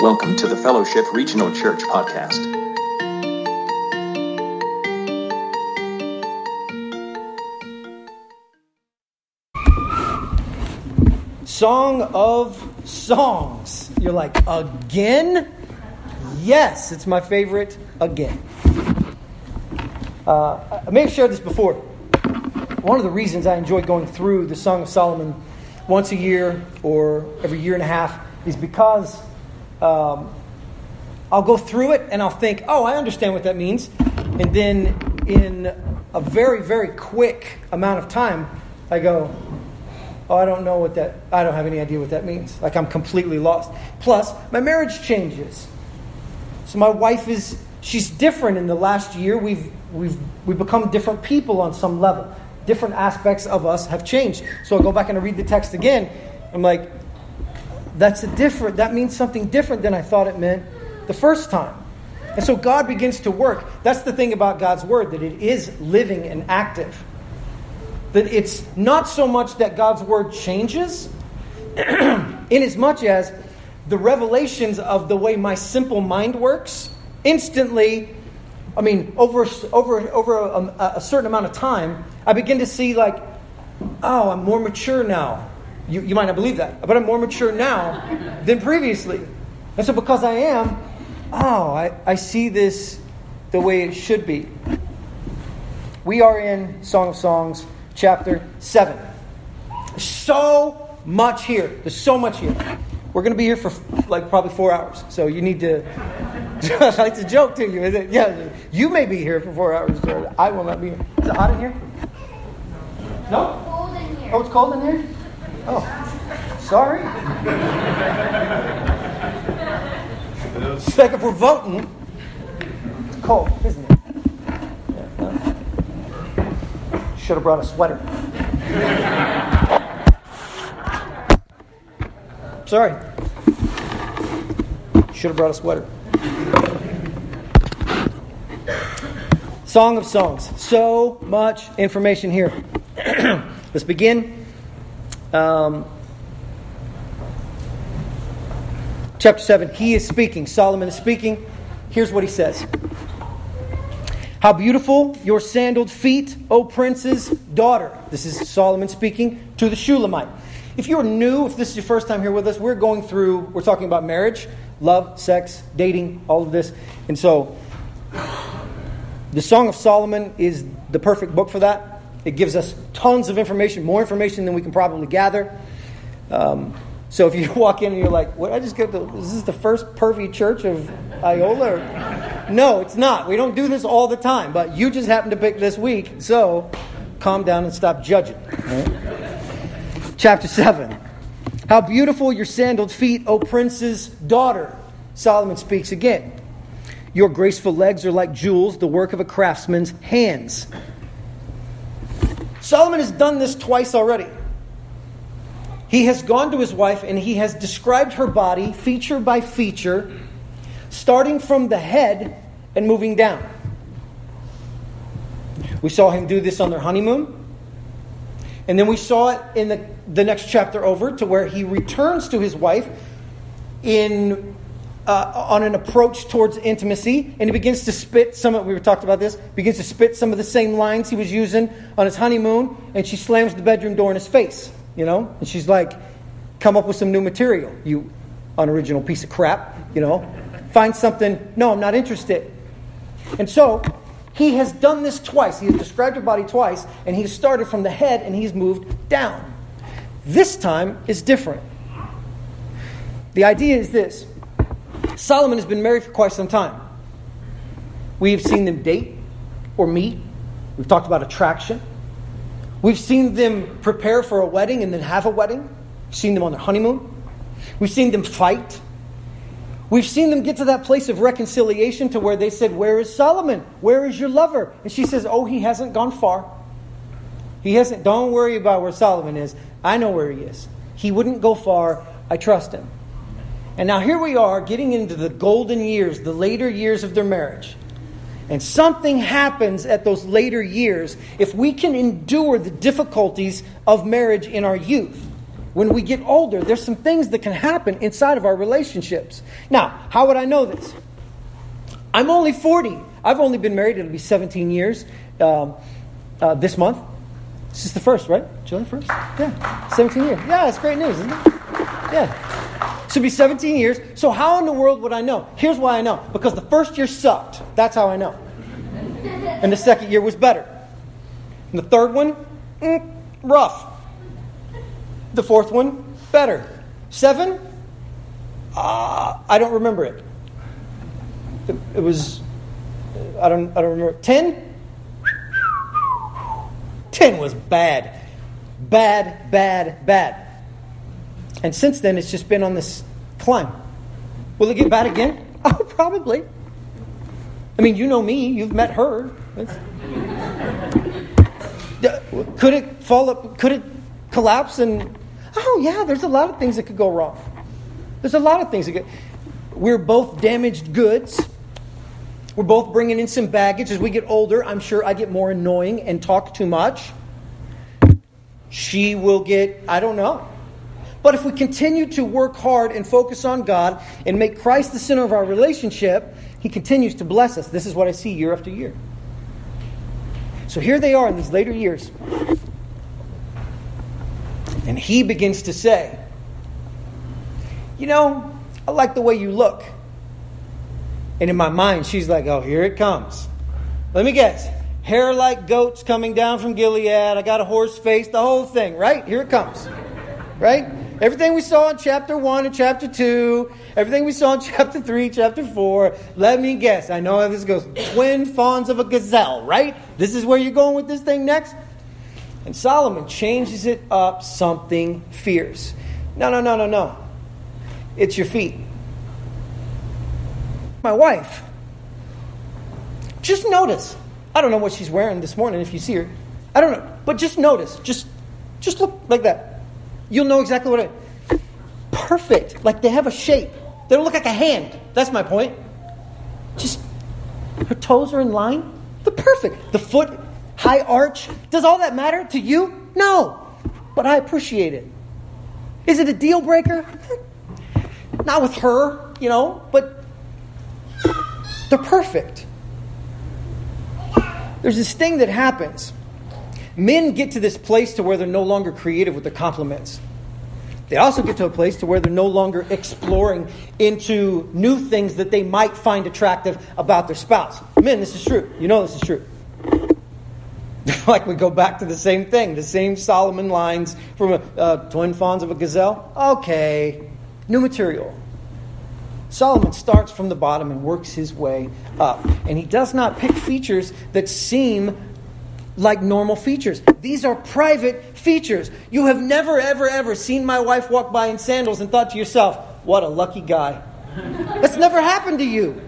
Welcome to the Fellowship Regional Church podcast. Song of Songs. You're like, again? Yes, it's my favorite again. Uh, I may have shared this before. One of the reasons I enjoy going through the Song of Solomon once a year or every year and a half is because um, I'll go through it and I'll think, oh, I understand what that means. And then in a very, very quick amount of time, I go, oh, I don't know what that, I don't have any idea what that means. Like I'm completely lost. Plus, my marriage changes. So my wife is, she's different in the last year. We've, we've, we've become different people on some level. Different aspects of us have changed. So I go back and I read the text again. I'm like, that's a different, that means something different than I thought it meant the first time. And so God begins to work. That's the thing about God's word, that it is living and active. That it's not so much that God's word changes, in as much as the revelations of the way my simple mind works instantly i mean over over over a, a, certain amount of time i begin to see like oh i'm more mature now you, you might not believe that but i'm more mature now than previously and so because i am oh I, I see this the way it should be we are in song of songs chapter 7 so much here there's so much here we're going to be here for like probably four hours. So you need to. I like to joke to you. Is it? Yeah, you may be here for four hours, Jared. I will not be here. Is it hot in here? No? Cold in here. Oh, it's cold in here? Oh, sorry. it's like if we're voting, it's cold, isn't it? Yeah, Should have brought a sweater. Sorry. Should have brought a sweater. Song of Songs. So much information here. Let's begin. Um, chapter 7. He is speaking. Solomon is speaking. Here's what he says How beautiful your sandaled feet, O prince's daughter. This is Solomon speaking to the Shulamite. If you're new, if this is your first time here with us, we're going through, we're talking about marriage, love, sex, dating, all of this. And so, the Song of Solomon is the perfect book for that. It gives us tons of information, more information than we can probably gather. Um, so if you walk in and you're like, "What? I just get the? Is this the first pervy church of Iola?" no, it's not. We don't do this all the time. But you just happened to pick this week, so calm down and stop judging. Right? chapter 7. How beautiful your sandaled feet, O prince's daughter. Solomon speaks again. Your graceful legs are like jewels, the work of a craftsman's hands. Solomon has done this twice already. He has gone to his wife and he has described her body feature by feature, starting from the head and moving down. We saw him do this on their honeymoon. And then we saw it in the, the next chapter over to where he returns to his wife in uh, on an approach towards intimacy, and he begins to spit some of we were talked about this, begins to spit some of the same lines he was using on his honeymoon, and she slams the bedroom door in his face, you know? And she's like, come up with some new material, you unoriginal piece of crap, you know? Find something, no, I'm not interested. And so he has done this twice. He has described her body twice, and he's started from the head and he's moved down. This time is different. The idea is this Solomon has been married for quite some time. We have seen them date or meet. We've talked about attraction. We've seen them prepare for a wedding and then have a wedding. We've seen them on their honeymoon. We've seen them fight. We've seen them get to that place of reconciliation to where they said, Where is Solomon? Where is your lover? And she says, Oh, he hasn't gone far. He hasn't, don't worry about where Solomon is. I know where he is. He wouldn't go far. I trust him. And now here we are getting into the golden years, the later years of their marriage. And something happens at those later years if we can endure the difficulties of marriage in our youth. when we get older, there's some things that can happen inside of our relationships. Now, how would I know this? I'm only 40. I've only been married, it'll be 17 years um, uh, this month. This is the first, right? July 1st? Yeah. 17 years. Yeah, it's great news, isn't it? Yeah. It'll be 17 years. So, how in the world would I know? Here's why I know because the first year sucked. That's how I know. And the second year was better. And the third one, mm, rough. The fourth one, better. Seven, uh, I don't remember it. it. It was, I don't, I don't remember. Ten, 10 was bad. Bad, bad, bad. And since then, it's just been on this climb. Will it get bad again? Oh, probably. I mean, you know me, you've met her. Could it fall up? Could it collapse? And oh, yeah, there's a lot of things that could go wrong. There's a lot of things that could. We're both damaged goods. We're both bringing in some baggage. As we get older, I'm sure I get more annoying and talk too much. She will get, I don't know. But if we continue to work hard and focus on God and make Christ the center of our relationship, He continues to bless us. This is what I see year after year. So here they are in these later years. And he begins to say, You know, I like the way you look. And in my mind, she's like, oh, here it comes. Let me guess. Hair like goats coming down from Gilead. I got a horse face, the whole thing, right? Here it comes. Right? Everything we saw in chapter 1 and chapter 2, everything we saw in chapter 3, chapter 4. Let me guess. I know how this goes. Twin fawns of a gazelle, right? This is where you're going with this thing next? And Solomon changes it up something fierce. No, no, no, no, no. It's your feet my wife. Just notice. I don't know what she's wearing this morning if you see her. I don't know. But just notice. Just just look like that. You'll know exactly what it perfect. Like they have a shape. They don't look like a hand. That's my point. Just her toes are in line. The perfect. The foot, high arch. Does all that matter to you? No. But I appreciate it. Is it a deal breaker? Not with her, you know, but they're perfect. There's this thing that happens. Men get to this place to where they're no longer creative with their compliments. They also get to a place to where they're no longer exploring into new things that they might find attractive about their spouse. Men, this is true. You know this is true. like we go back to the same thing, the same Solomon lines from a, uh, Twin Fawns of a Gazelle. Okay, new material. Solomon starts from the bottom and works his way up. And he does not pick features that seem like normal features. These are private features. You have never, ever, ever seen my wife walk by in sandals and thought to yourself, what a lucky guy. That's never happened to you.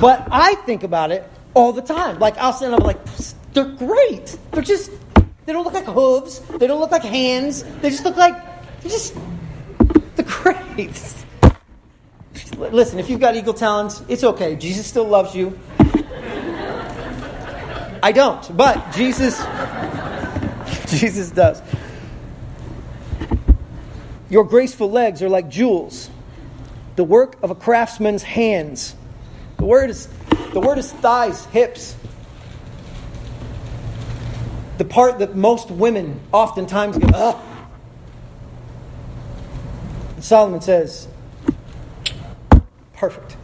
But I think about it all the time. Like, I'll stand up like, they're great. They're just, they don't look like hooves. They don't look like hands. They just look like, they're just, they're great. Listen, if you've got eagle talons, it's okay. Jesus still loves you. I don't, but Jesus Jesus does. Your graceful legs are like jewels, the work of a craftsman's hands. The word is the word is thighs, hips. The part that most women oftentimes up. Solomon says, Perfect.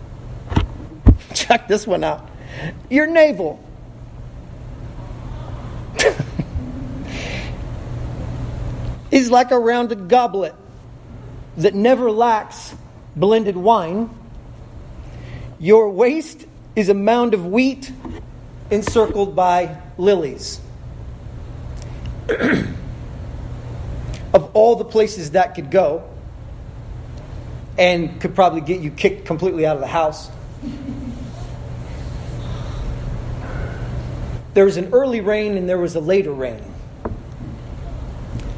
Check this one out. Your navel. is like a rounded goblet that never lacks blended wine. Your waist is a mound of wheat encircled by lilies. of all the places that could go, and could probably get you kicked completely out of the house. There was an early rain and there was a later rain.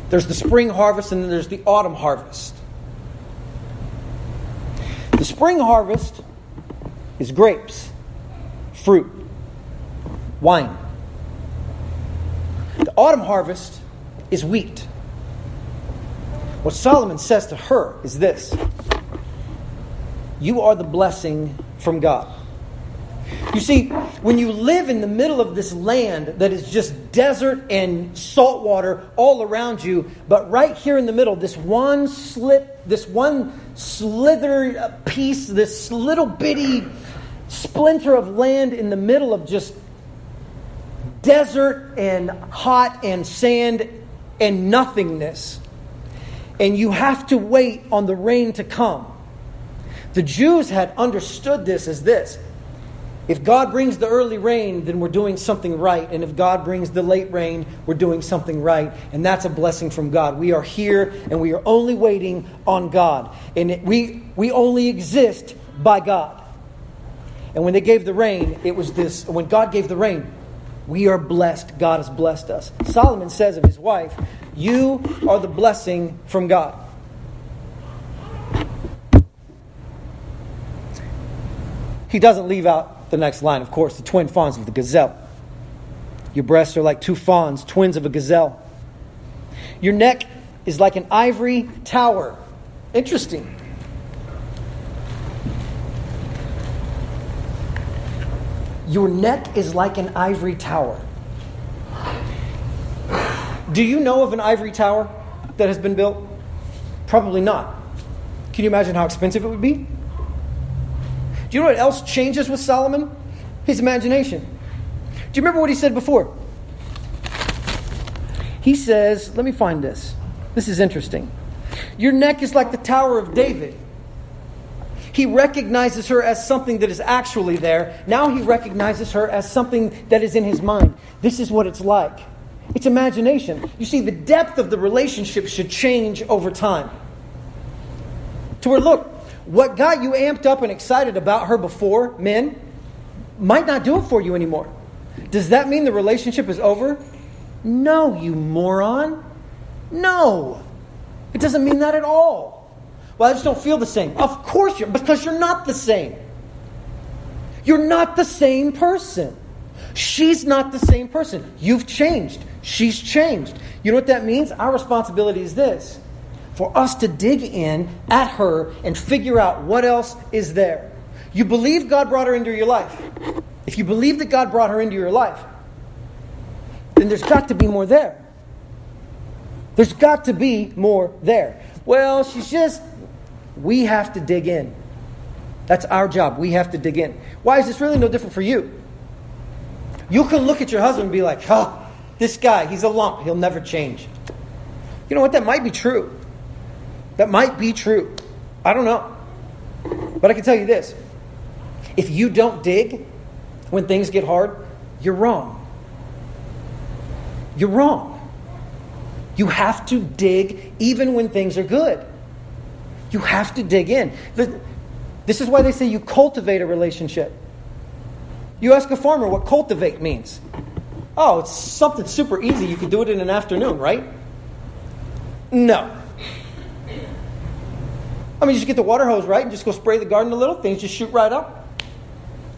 There's the spring harvest and then there's the autumn harvest. The spring harvest is grapes, fruit, wine. The autumn harvest is wheat, What Solomon says to her is this You are the blessing from God. You see, when you live in the middle of this land that is just desert and salt water all around you, but right here in the middle, this one slip, this one slither piece, this little bitty splinter of land in the middle of just desert and hot and sand and nothingness. And you have to wait on the rain to come. The Jews had understood this as this if God brings the early rain, then we're doing something right. And if God brings the late rain, we're doing something right. And that's a blessing from God. We are here and we are only waiting on God. And it, we, we only exist by God. And when they gave the rain, it was this when God gave the rain, we are blessed. God has blessed us. Solomon says of his wife, You are the blessing from God. He doesn't leave out the next line, of course, the twin fawns of the gazelle. Your breasts are like two fawns, twins of a gazelle. Your neck is like an ivory tower. Interesting. Your neck is like an ivory tower. Do you know of an ivory tower that has been built? Probably not. Can you imagine how expensive it would be? Do you know what else changes with Solomon? His imagination. Do you remember what he said before? He says, let me find this. This is interesting. Your neck is like the Tower of David. He recognizes her as something that is actually there. Now he recognizes her as something that is in his mind. This is what it's like. It's imagination. You see, the depth of the relationship should change over time. To where, look, what got you amped up and excited about her before, men, might not do it for you anymore. Does that mean the relationship is over? No, you moron. No. It doesn't mean that at all. Well, I just don't feel the same. Of course you're, because you're not the same. You're not the same person. She's not the same person. You've changed. She's changed. You know what that means? Our responsibility is this for us to dig in at her and figure out what else is there. You believe God brought her into your life. If you believe that God brought her into your life, then there's got to be more there. There's got to be more there. Well, she's just, we have to dig in. That's our job. We have to dig in. Why is this really no different for you? You can look at your husband and be like, oh, this guy, he's a lump. He'll never change. You know what? That might be true. That might be true. I don't know. But I can tell you this if you don't dig when things get hard, you're wrong. You're wrong. You have to dig even when things are good. You have to dig in. This is why they say you cultivate a relationship. You ask a farmer what cultivate means. Oh, it's something super easy. You could do it in an afternoon, right? No. I mean, just get the water hose right and just go spray the garden a little, things just shoot right up.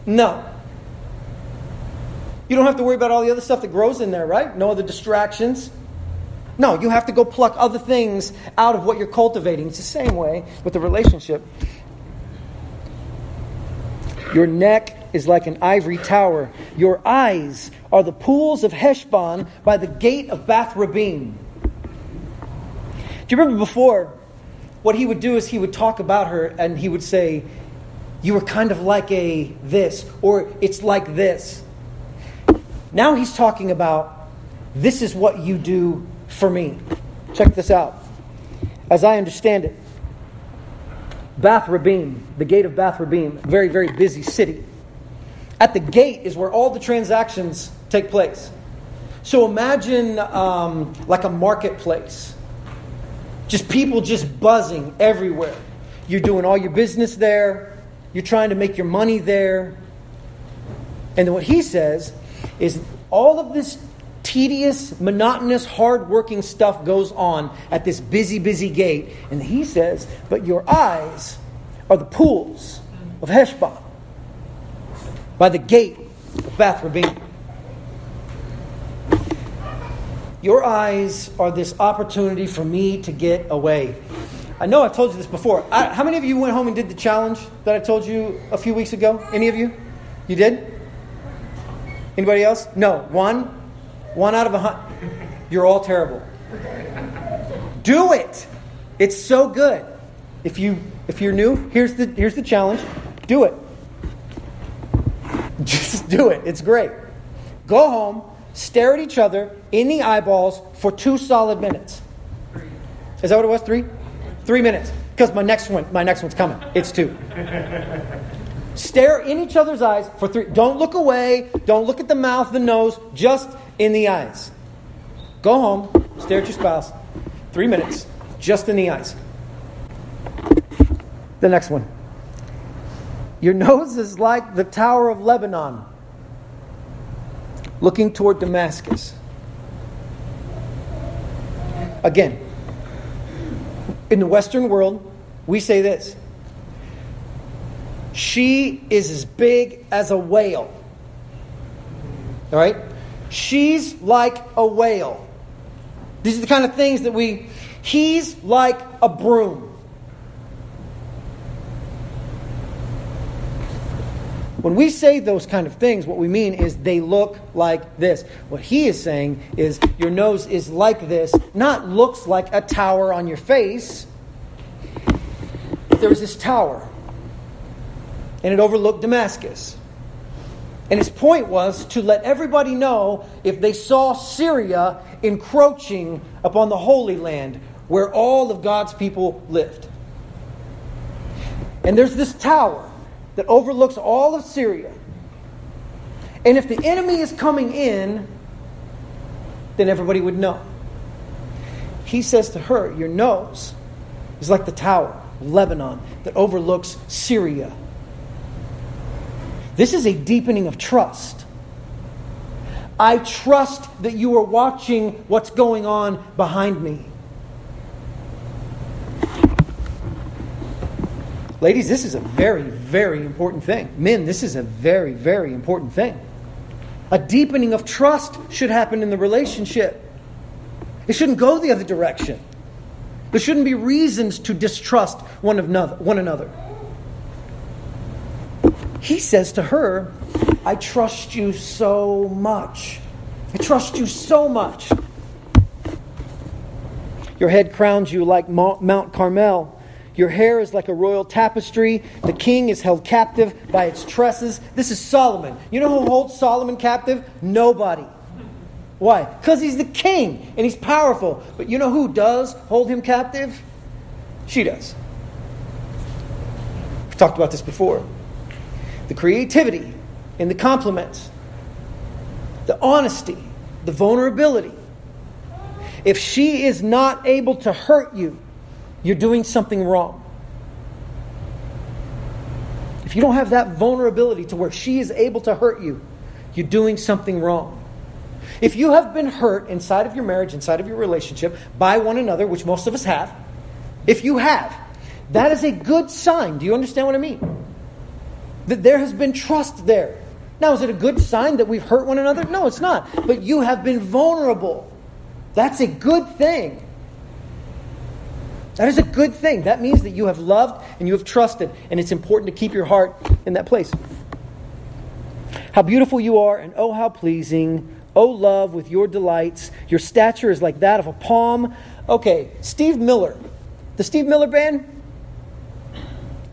No. You don't have to worry about all the other stuff that grows in there, right? No other distractions. No, you have to go pluck other things out of what you're cultivating. It's the same way with the relationship. Your neck is like an ivory tower. Your eyes are the pools of Heshbon by the gate of Bath Rabbim. Do you remember before what he would do is he would talk about her and he would say, You were kind of like a this, or it's like this. Now he's talking about, This is what you do for me. Check this out. As I understand it, Bath Rabbim, the gate of Bath Rabbim, very, very busy city. At the gate is where all the transactions take place. So imagine um, like a marketplace just people just buzzing everywhere. You're doing all your business there, you're trying to make your money there. And then what he says is all of this tedious, monotonous, hard-working stuff goes on at this busy, busy gate. And he says, but your eyes are the pools of Heshbon by the gate of Bath Rabbim. Your eyes are this opportunity for me to get away. I know I've told you this before. I, how many of you went home and did the challenge that I told you a few weeks ago? Any of you? You did? Anybody else? No. One? One out of a hundred. You're all terrible. Do it. It's so good. If you if you're new, here's the here's the challenge. Do it. Just do it. It's great. Go home, stare at each other in the eyeballs for two solid minutes. Is that what it was? Three? Three minutes. Because my next one, my next one's coming. It's two. Stare in each other's eyes for three. Don't look away. Don't look at the mouth, the nose, just in the eyes. Go home, stare at your spouse. Three minutes, just in the eyes. The next one. Your nose is like the Tower of Lebanon, looking toward Damascus. Again, in the Western world, we say this She is as big as a whale. All right? She's like a whale. These are the kind of things that we. He's like a broom. When we say those kind of things, what we mean is they look like this. What he is saying is your nose is like this, not looks like a tower on your face. There was this tower, and it overlooked Damascus. And his point was to let everybody know if they saw Syria encroaching upon the Holy Land where all of God's people lived. And there's this tower that overlooks all of Syria. And if the enemy is coming in, then everybody would know. He says to her, Your nose is like the tower, Lebanon, that overlooks Syria. This is a deepening of trust. I trust that you are watching what's going on behind me. Ladies, this is a very, very important thing. Men, this is a very, very important thing. A deepening of trust should happen in the relationship. It shouldn't go the other direction. There shouldn't be reasons to distrust one another. One another. He says to her, I trust you so much. I trust you so much. Your head crowns you like Mount Carmel. Your hair is like a royal tapestry. The king is held captive by its tresses. This is Solomon. You know who holds Solomon captive? Nobody. Why? Because he's the king and he's powerful. But you know who does hold him captive? She does. We've talked about this before. The creativity and the compliments, the honesty, the vulnerability. If she is not able to hurt you, you're doing something wrong. If you don't have that vulnerability to where she is able to hurt you, you're doing something wrong. If you have been hurt inside of your marriage, inside of your relationship, by one another, which most of us have, if you have, that is a good sign. Do you understand what I mean? That there has been trust there. Now, is it a good sign that we've hurt one another? No, it's not. But you have been vulnerable. That's a good thing. That is a good thing. That means that you have loved and you have trusted, and it's important to keep your heart in that place. How beautiful you are, and oh, how pleasing. Oh, love, with your delights. Your stature is like that of a palm. Okay, Steve Miller. The Steve Miller Band?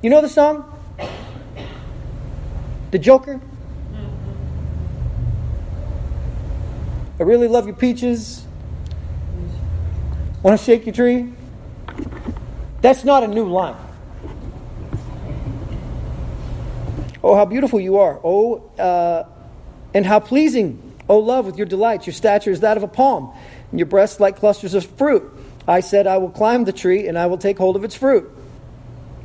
You know the song? The Joker? I really love your peaches. Want to shake your tree? That's not a new line. Oh, how beautiful you are. Oh, uh, and how pleasing, oh love, with your delights. Your stature is that of a palm, and your breasts like clusters of fruit. I said, I will climb the tree, and I will take hold of its fruit.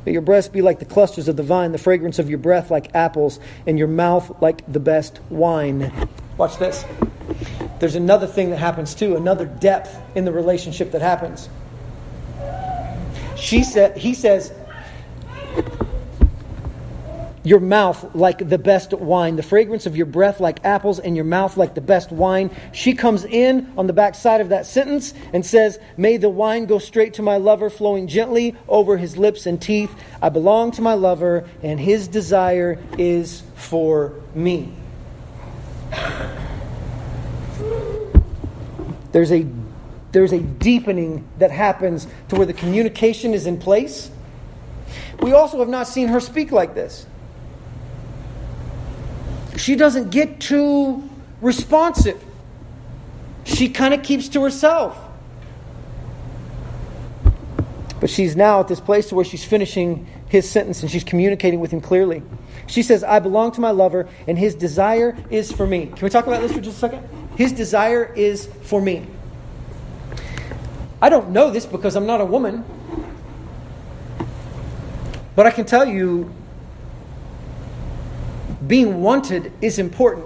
May your breasts be like the clusters of the vine, the fragrance of your breath like apples, and your mouth like the best wine. Watch this. There's another thing that happens too, another depth in the relationship that happens. She said, he says, your mouth like the best wine, the fragrance of your breath like apples, and your mouth like the best wine. She comes in on the back side of that sentence and says, May the wine go straight to my lover, flowing gently over his lips and teeth. I belong to my lover, and his desire is for me. There's a, there's a deepening that happens to where the communication is in place. We also have not seen her speak like this she doesn't get too responsive. She kind of keeps to herself. But she's now at this place to where she's finishing his sentence and she's communicating with him clearly. She says, I belong to my lover, and his desire is for me. Can we talk about this for just a second? His desire is for me. I don't know this because I'm not a woman. But I can tell you being wanted is important.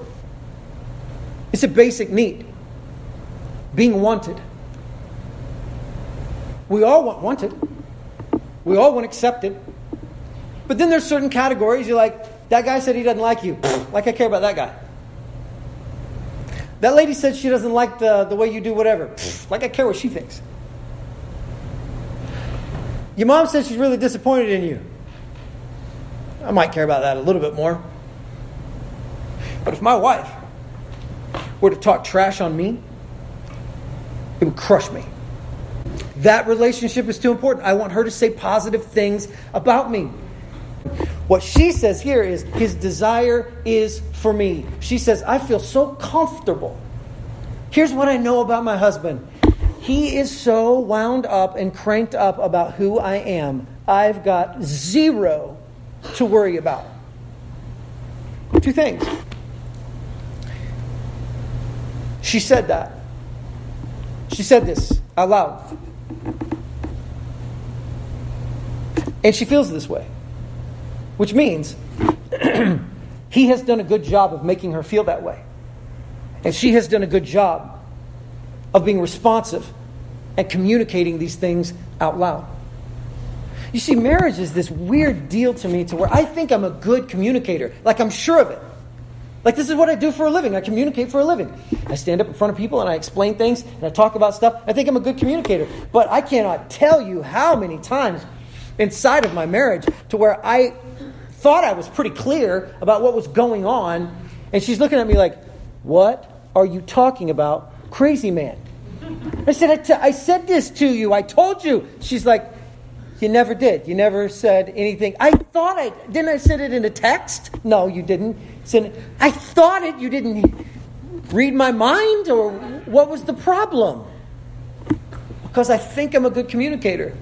It's a basic need. Being wanted. We all want wanted. We all want accepted. But then there's certain categories you're like, that guy said he doesn't like you. like I care about that guy. That lady said she doesn't like the, the way you do whatever. like I care what she thinks. Your mom says she's really disappointed in you. I might care about that a little bit more. But if my wife were to talk trash on me, it would crush me. That relationship is too important. I want her to say positive things about me. What she says here is, His desire is for me. She says, I feel so comfortable. Here's what I know about my husband he is so wound up and cranked up about who I am. I've got zero to worry about. Two things. She said that. She said this out loud. And she feels this way, which means he has done a good job of making her feel that way. And she has done a good job of being responsive and communicating these things out loud. You see, marriage is this weird deal to me to where I think I'm a good communicator, like I'm sure of it. Like, this is what I do for a living. I communicate for a living. I stand up in front of people and I explain things and I talk about stuff. I think I'm a good communicator. But I cannot tell you how many times inside of my marriage to where I thought I was pretty clear about what was going on. And she's looking at me like, What are you talking about, crazy man? I said, I, t- I said this to you. I told you. She's like, You never did. You never said anything. I thought I didn't. I said it in a text. No, you didn't. Said I thought it. You didn't read my mind, or what was the problem? Because I think I'm a good communicator.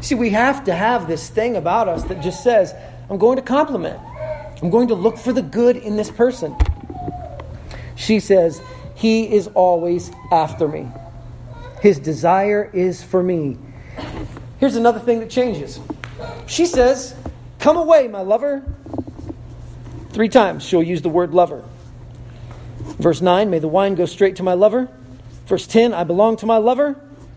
See, we have to have this thing about us that just says, I'm going to compliment. I'm going to look for the good in this person. She says, He is always after me. His desire is for me. Here's another thing that changes. She says, Come away, my lover. Three times she'll use the word lover. Verse 9, May the wine go straight to my lover. Verse 10, I belong to my lover.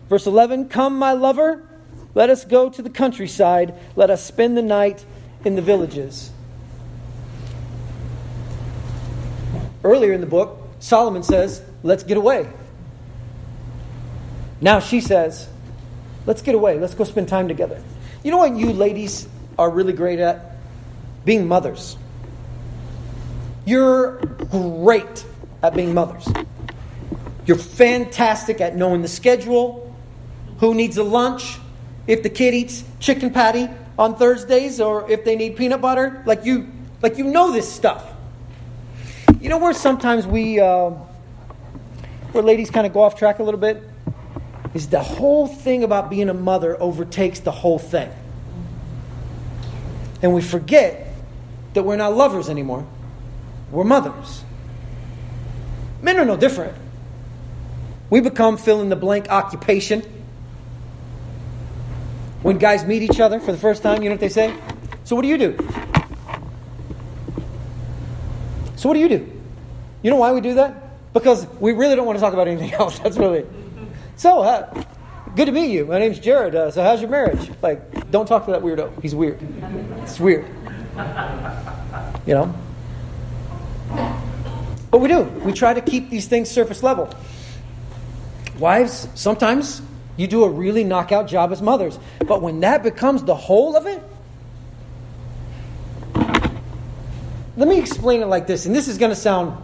Verse 11, Come, my lover. Let us go to the countryside. Let us spend the night in the villages. Earlier in the book, Solomon says, Let's get away. Now she says, Let's get away. Let's go spend time together. You know what you ladies are really great at? Being mothers. You're great at being mothers. You're fantastic at knowing the schedule, who needs a lunch, if the kid eats chicken patty on Thursdays or if they need peanut butter. Like you, like you know this stuff. You know where sometimes we, uh, where ladies kind of go off track a little bit? Is the whole thing about being a mother overtakes the whole thing. And we forget that we're not lovers anymore. We're mothers. Men are no different. We become fill in the blank occupation. When guys meet each other for the first time, you know what they say? So, what do you do? So, what do you do? You know why we do that? Because we really don't want to talk about anything else. That's really. So, uh, good to meet you. My name's Jared. Uh, so, how's your marriage? Like, Don't talk to that weirdo. He's weird. It's weird. You know? But we do. We try to keep these things surface level. Wives, sometimes you do a really knockout job as mothers. But when that becomes the whole of it, let me explain it like this. And this is going to sound,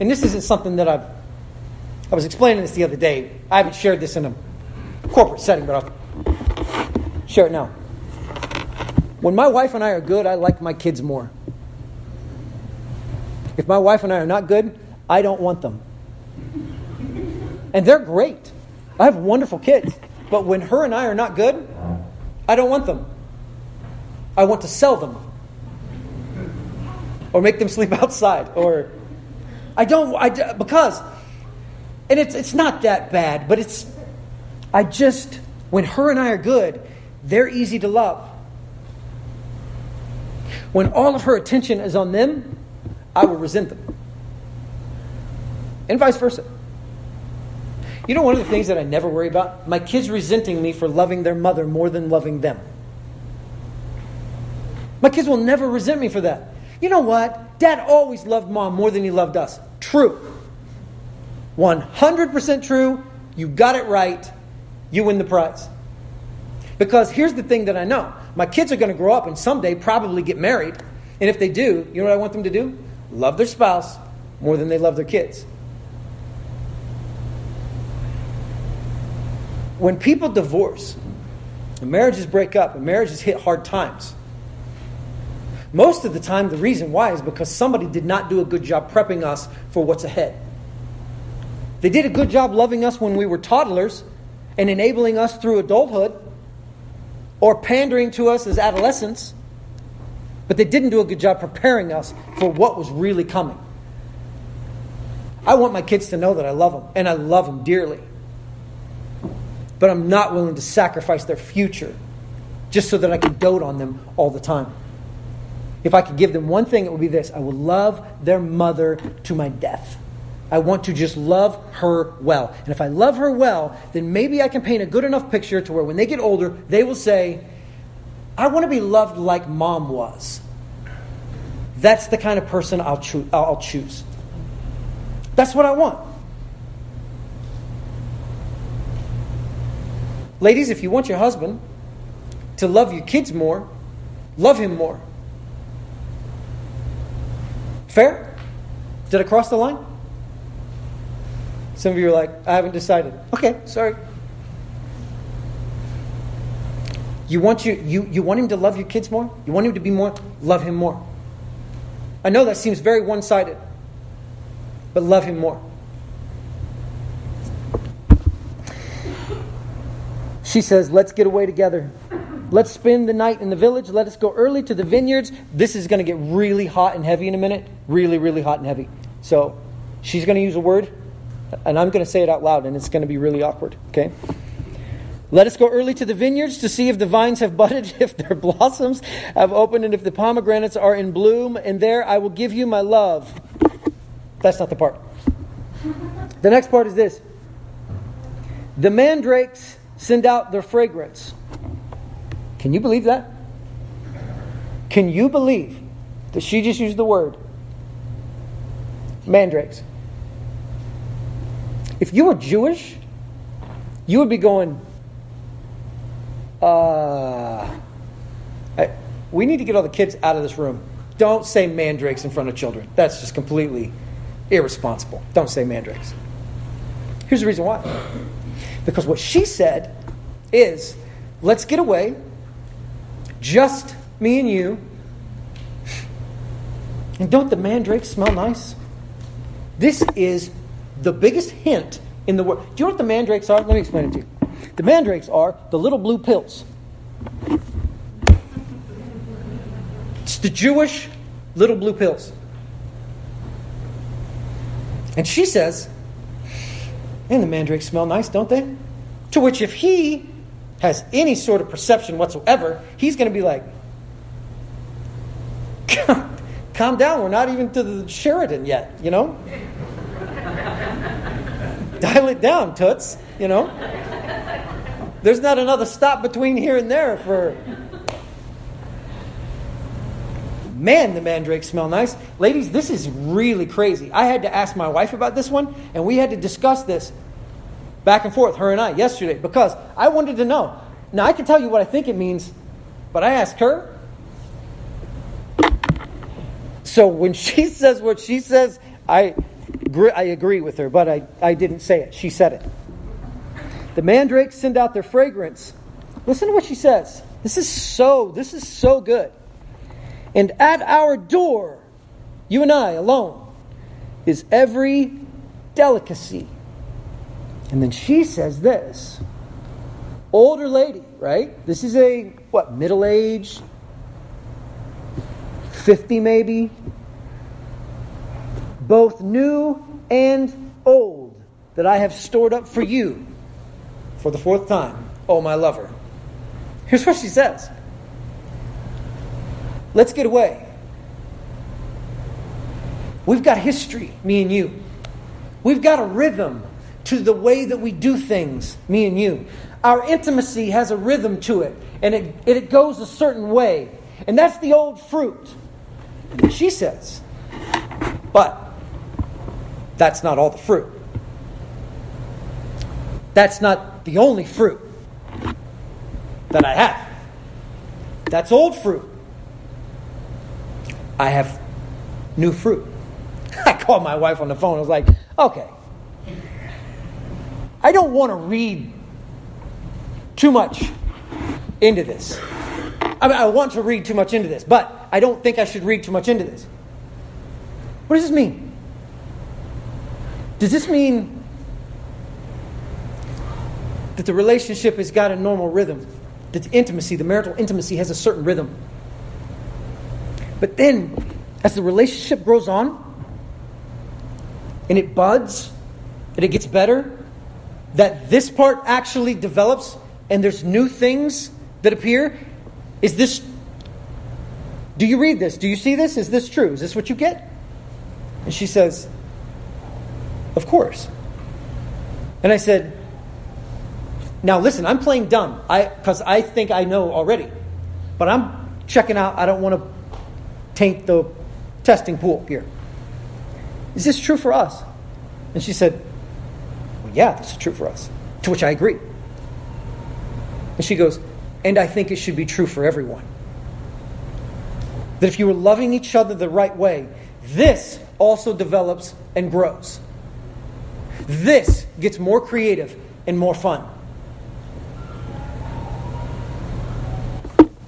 and this isn't something that I've, I was explaining this the other day. I haven't shared this in a corporate setting, but I'll share it now. When my wife and I are good, I like my kids more. If my wife and I are not good, I don't want them. And they're great. I have wonderful kids. But when her and I are not good, I don't want them. I want to sell them. Or make them sleep outside. Or I don't, I, because, and it's, it's not that bad, but it's, I just, when her and I are good, they're easy to love. When all of her attention is on them, I will resent them. And vice versa. You know, one of the things that I never worry about? My kids resenting me for loving their mother more than loving them. My kids will never resent me for that. You know what? Dad always loved mom more than he loved us. True. 100% true. You got it right. You win the prize. Because here's the thing that I know my kids are going to grow up and someday probably get married. And if they do, you know what I want them to do? Love their spouse more than they love their kids. When people divorce, and marriages break up, and marriages hit hard times, most of the time the reason why is because somebody did not do a good job prepping us for what's ahead. They did a good job loving us when we were toddlers and enabling us through adulthood or pandering to us as adolescents, but they didn't do a good job preparing us for what was really coming. I want my kids to know that I love them, and I love them dearly. But I'm not willing to sacrifice their future just so that I can dote on them all the time. If I could give them one thing, it would be this I will love their mother to my death. I want to just love her well. And if I love her well, then maybe I can paint a good enough picture to where when they get older, they will say, I want to be loved like mom was. That's the kind of person I'll, cho- I'll choose. That's what I want. Ladies, if you want your husband to love your kids more, love him more. Fair? Did I cross the line? Some of you are like, I haven't decided. Okay, sorry. You want you, you, you want him to love your kids more? You want him to be more? Love him more. I know that seems very one sided, but love him more. She says, Let's get away together. Let's spend the night in the village. Let us go early to the vineyards. This is going to get really hot and heavy in a minute. Really, really hot and heavy. So she's going to use a word, and I'm going to say it out loud, and it's going to be really awkward. Okay? Let us go early to the vineyards to see if the vines have budded, if their blossoms have opened, and if the pomegranates are in bloom, and there I will give you my love. That's not the part. The next part is this The mandrakes send out their fragrance. Can you believe that? Can you believe that she just used the word mandrakes? If you were Jewish, you would be going, uh, I, we need to get all the kids out of this room. Don't say mandrakes in front of children. That's just completely irresponsible. Don't say mandrakes. Here's the reason why. Because what she said is, let's get away just me and you. And don't the mandrakes smell nice? This is the biggest hint in the world. Do you know what the mandrakes are? Let me explain it to you. The mandrakes are the little blue pills. It's the Jewish little blue pills. And she says, and the mandrakes smell nice, don't they? To which, if he has any sort of perception whatsoever, he's going to be like, calm down, we're not even to the Sheraton yet, you know? Dial it down, toots, you know? There's not another stop between here and there for. Man, the mandrakes smell nice. Ladies, this is really crazy. I had to ask my wife about this one, and we had to discuss this back and forth, her and I, yesterday, because I wanted to know. Now, I can tell you what I think it means, but I asked her. So when she says what she says, I, I agree with her, but I, I didn't say it. She said it. The mandrakes send out their fragrance. Listen to what she says. This is so, this is so good. And at our door, you and I alone, is every delicacy. And then she says this older lady, right? This is a, what, middle age? 50 maybe? Both new and old that I have stored up for you for the fourth time, oh my lover. Here's what she says Let's get away. We've got history, me and you. We've got a rhythm to the way that we do things, me and you. Our intimacy has a rhythm to it, and it, it goes a certain way. And that's the old fruit. She says, but that's not all the fruit. That's not the only fruit that I have. That's old fruit. I have new fruit. I called my wife on the phone. I was like, okay. I don't want to read too much into this. I mean, I want to read too much into this, but I don't think I should read too much into this. What does this mean? Does this mean that the relationship has got a normal rhythm? That the intimacy, the marital intimacy, has a certain rhythm? But then, as the relationship grows on and it buds and it gets better, that this part actually develops and there's new things that appear. Is this, do you read this? Do you see this? Is this true? Is this what you get? And she says, Of course. And I said, Now listen, I'm playing dumb I because I, I think I know already. But I'm checking out. I don't want to taint the testing pool here. Is this true for us? And she said, Well, yeah, this is true for us. To which I agree. And she goes, And I think it should be true for everyone. That if you are loving each other the right way, this also develops and grows. This gets more creative and more fun.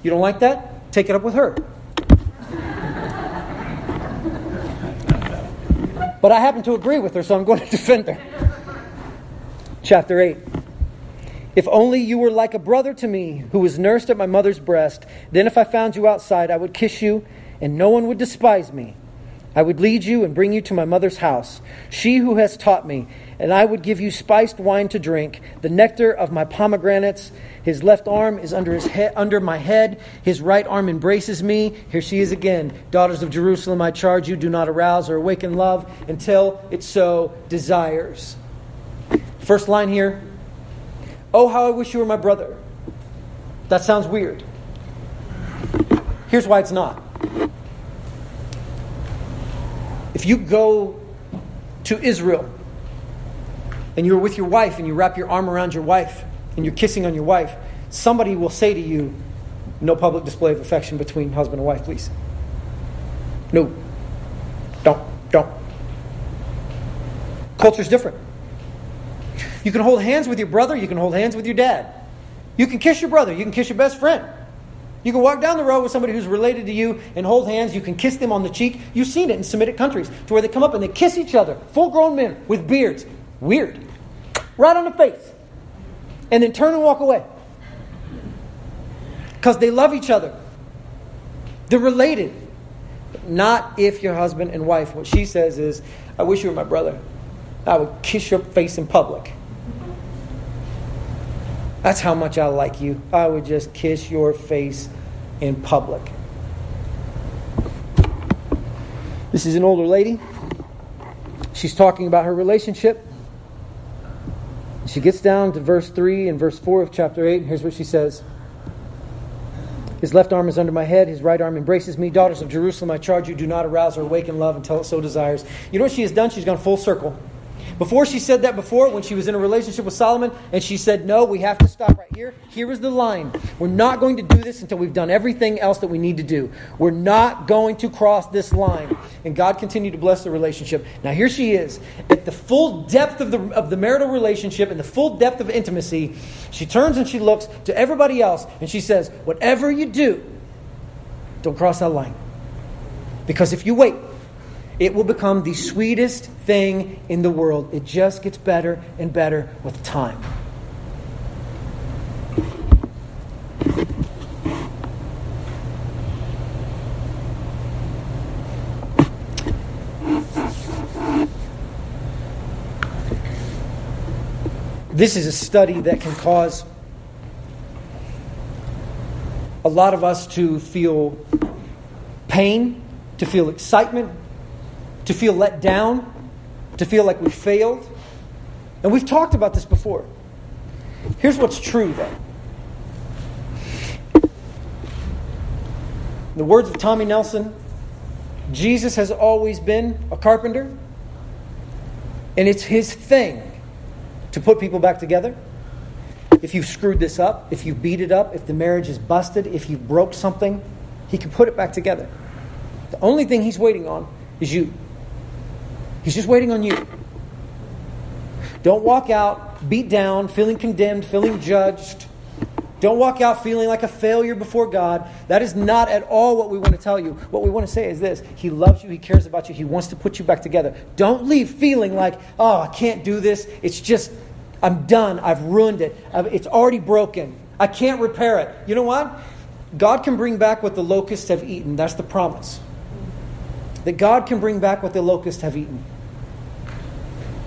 You don't like that? Take it up with her. But I happen to agree with her, so I'm going to defend her. Chapter 8. If only you were like a brother to me who was nursed at my mother's breast, then if I found you outside, I would kiss you, and no one would despise me. I would lead you and bring you to my mother's house, she who has taught me, and I would give you spiced wine to drink, the nectar of my pomegranates. His left arm is under, his head, under my head, his right arm embraces me. Here she is again. Daughters of Jerusalem, I charge you, do not arouse or awaken love until it so desires. First line here Oh, how I wish you were my brother. That sounds weird. Here's why it's not. If you go to Israel and you're with your wife and you wrap your arm around your wife and you're kissing on your wife, somebody will say to you, No public display of affection between husband and wife, please. No. Don't. Don't. Culture's different. You can hold hands with your brother, you can hold hands with your dad. You can kiss your brother, you can kiss your best friend. You can walk down the road with somebody who's related to you and hold hands. You can kiss them on the cheek. You've seen it in Semitic countries to where they come up and they kiss each other, full grown men with beards. Weird. Right on the face. And then turn and walk away. Because they love each other. They're related. Not if your husband and wife. What she says is, I wish you were my brother. I would kiss your face in public. That's how much I like you. I would just kiss your face in public. This is an older lady. She's talking about her relationship. She gets down to verse 3 and verse 4 of chapter 8, and here's what she says His left arm is under my head, his right arm embraces me. Daughters of Jerusalem, I charge you, do not arouse or awaken love until it so desires. You know what she has done? She's gone full circle. Before she said that before, when she was in a relationship with Solomon, and she said, No, we have to stop right here. Here is the line. We're not going to do this until we've done everything else that we need to do. We're not going to cross this line. And God continued to bless the relationship. Now here she is, at the full depth of the, of the marital relationship and the full depth of intimacy. She turns and she looks to everybody else and she says, Whatever you do, don't cross that line. Because if you wait, it will become the sweetest thing in the world. It just gets better and better with time. This is a study that can cause a lot of us to feel pain, to feel excitement, to feel let down, to feel like we failed. And we've talked about this before. Here's what's true, though. In the words of Tommy Nelson, Jesus has always been a carpenter, and it's his thing to put people back together. If you've screwed this up, if you beat it up, if the marriage is busted, if you broke something, he can put it back together. The only thing he's waiting on is you. He's just waiting on you. Don't walk out beat down, feeling condemned, feeling judged. Don't walk out feeling like a failure before God. That is not at all what we want to tell you. What we want to say is this He loves you, He cares about you, He wants to put you back together. Don't leave feeling like, oh, I can't do this. It's just, I'm done. I've ruined it. It's already broken. I can't repair it. You know what? God can bring back what the locusts have eaten. That's the promise. That God can bring back what the locusts have eaten.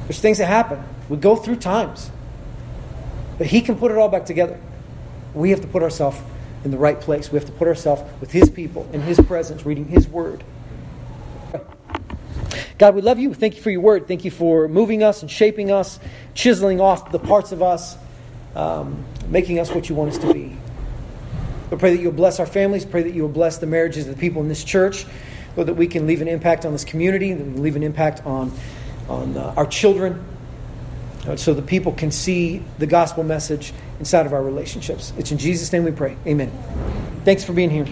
There's things that happen. We go through times. But He can put it all back together. We have to put ourselves in the right place. We have to put ourselves with His people, in His presence, reading His Word. God, we love you. Thank you for your Word. Thank you for moving us and shaping us, chiseling off the parts of us, um, making us what you want us to be. We pray that you'll bless our families. Pray that you will bless the marriages of the people in this church. Lord, that we can leave an impact on this community, that we can leave an impact on on uh, our children, uh, so the people can see the gospel message inside of our relationships. It's in Jesus' name we pray. Amen. Thanks for being here.